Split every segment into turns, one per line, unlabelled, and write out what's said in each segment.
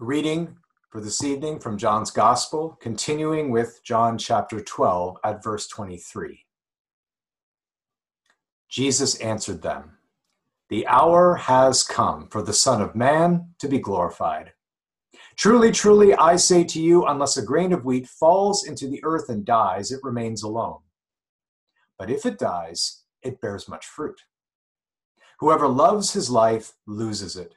Reading for this evening from John's Gospel, continuing with John chapter 12 at verse 23. Jesus answered them, The hour has come for the Son of Man to be glorified. Truly, truly, I say to you, unless a grain of wheat falls into the earth and dies, it remains alone. But if it dies, it bears much fruit. Whoever loves his life loses it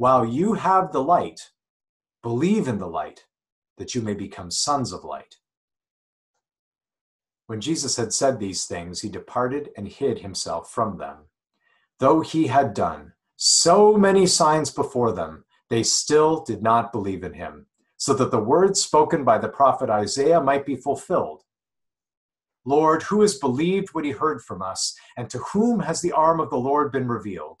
while you have the light, believe in the light, that you may become sons of light. When Jesus had said these things, he departed and hid himself from them. Though he had done so many signs before them, they still did not believe in him, so that the words spoken by the prophet Isaiah might be fulfilled. Lord, who has believed what he heard from us, and to whom has the arm of the Lord been revealed?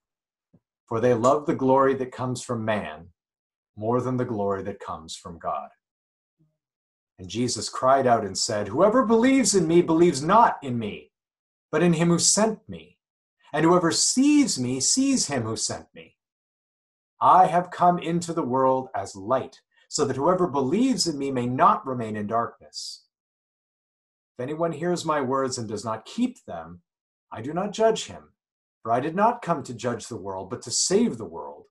for they love the glory that comes from man more than the glory that comes from God. And Jesus cried out and said, Whoever believes in me believes not in me, but in him who sent me. And whoever sees me sees him who sent me. I have come into the world as light, so that whoever believes in me may not remain in darkness. If anyone hears my words and does not keep them, I do not judge him for I did not come to judge the world, but to save the world.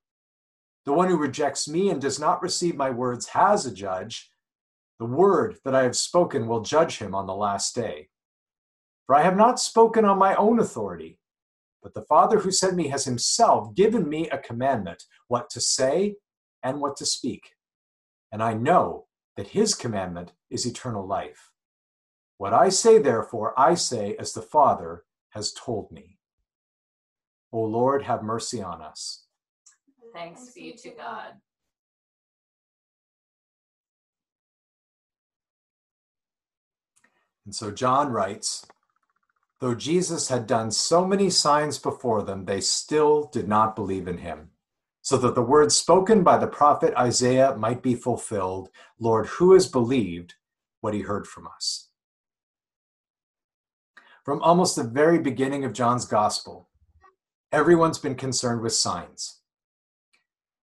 The one who rejects me and does not receive my words has a judge. The word that I have spoken will judge him on the last day. For I have not spoken on my own authority, but the Father who sent me has himself given me a commandment what to say and what to speak. And I know that his commandment is eternal life. What I say, therefore, I say as the Father has told me. O Lord, have mercy on us.
Thanks be to God.
And so John writes Though Jesus had done so many signs before them, they still did not believe in him. So that the words spoken by the prophet Isaiah might be fulfilled Lord, who has believed what he heard from us? From almost the very beginning of John's gospel, everyone's been concerned with signs.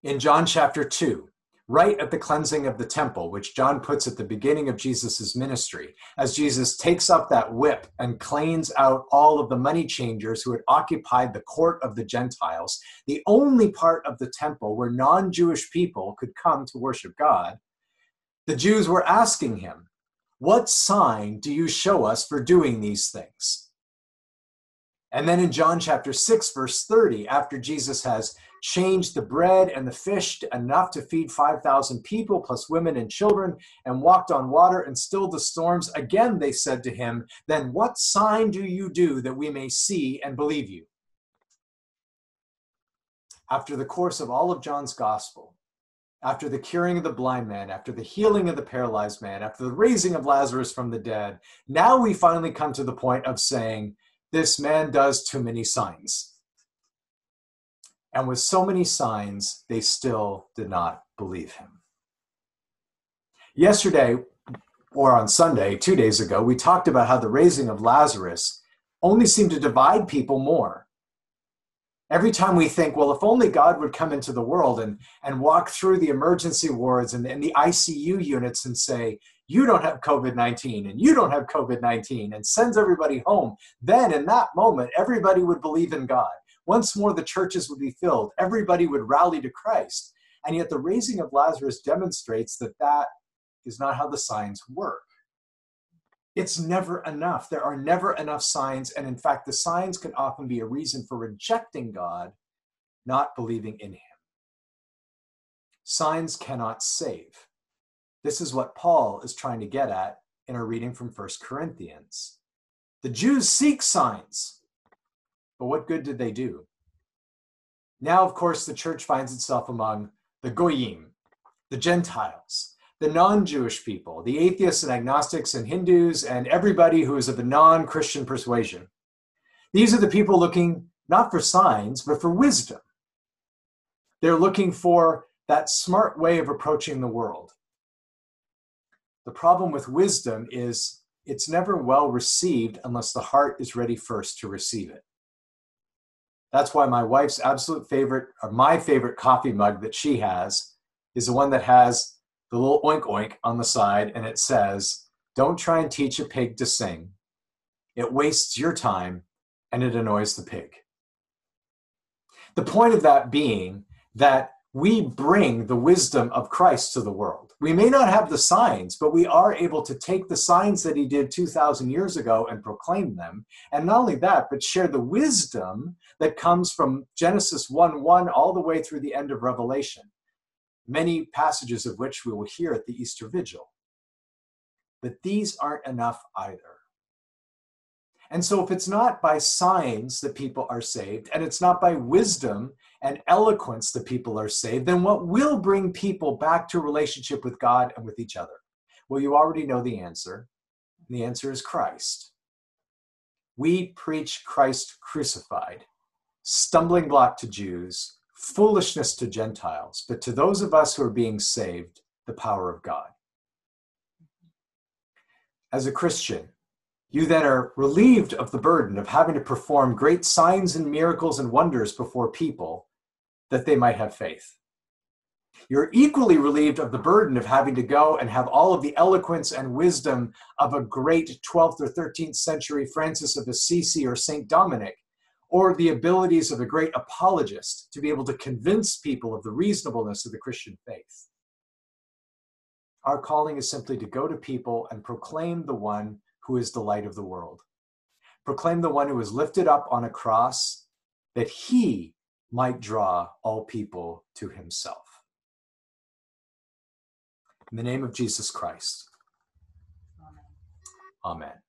In John chapter 2, right at the cleansing of the temple, which John puts at the beginning of Jesus' ministry, as Jesus takes up that whip and cleans out all of the money changers who had occupied the court of the Gentiles, the only part of the temple where non Jewish people could come to worship God, the Jews were asking him, What sign do you show us for doing these things? And then in John chapter 6, verse 30, after Jesus has changed the bread and the fish enough to feed 5,000 people, plus women and children, and walked on water and stilled the storms, again they said to him, Then what sign do you do that we may see and believe you? After the course of all of John's gospel, after the curing of the blind man, after the healing of the paralyzed man, after the raising of Lazarus from the dead, now we finally come to the point of saying, This man does too many signs. And with so many signs, they still did not believe him. Yesterday, or on Sunday, two days ago, we talked about how the raising of Lazarus only seemed to divide people more Every time we think, well, if only God would come into the world and, and walk through the emergency wards and, and the ICU units and say, you don't have COVID 19 and you don't have COVID 19 and sends everybody home, then in that moment, everybody would believe in God. Once more, the churches would be filled, everybody would rally to Christ. And yet, the raising of Lazarus demonstrates that that is not how the signs work. It's never enough. There are never enough signs. And in fact, the signs can often be a reason for rejecting God, not believing in Him. Signs cannot save. This is what Paul is trying to get at in our reading from 1 Corinthians. The Jews seek signs, but what good did they do? Now, of course, the church finds itself among the Goyim, the Gentiles, the non Jewish people, the atheists and agnostics and Hindus, and everybody who is of a non Christian persuasion. These are the people looking not for signs, but for wisdom. They're looking for that smart way of approaching the world. The problem with wisdom is it's never well received unless the heart is ready first to receive it. That's why my wife's absolute favorite, or my favorite coffee mug that she has, is the one that has the little oink oink on the side, and it says, Don't try and teach a pig to sing. It wastes your time and it annoys the pig. The point of that being that we bring the wisdom of Christ to the world. We may not have the signs, but we are able to take the signs that he did 2,000 years ago and proclaim them. And not only that, but share the wisdom that comes from Genesis 1 1 all the way through the end of Revelation many passages of which we will hear at the Easter Vigil. But these aren't enough either. And so, if it's not by signs that people are saved, and it's not by wisdom and eloquence the people are saved, then what will bring people back to relationship with God and with each other? Well, you already know the answer. The answer is Christ. We preach Christ crucified, stumbling block to Jews, foolishness to Gentiles, but to those of us who are being saved, the power of God. As a Christian, you then are relieved of the burden of having to perform great signs and miracles and wonders before people that they might have faith. You're equally relieved of the burden of having to go and have all of the eloquence and wisdom of a great 12th or 13th century Francis of Assisi or St. Dominic or the abilities of a great apologist to be able to convince people of the reasonableness of the Christian faith. Our calling is simply to go to people and proclaim the one who is the light of the world. Proclaim the one who was lifted up on a cross that he might draw all people to himself. In the name of Jesus Christ. Amen. Amen.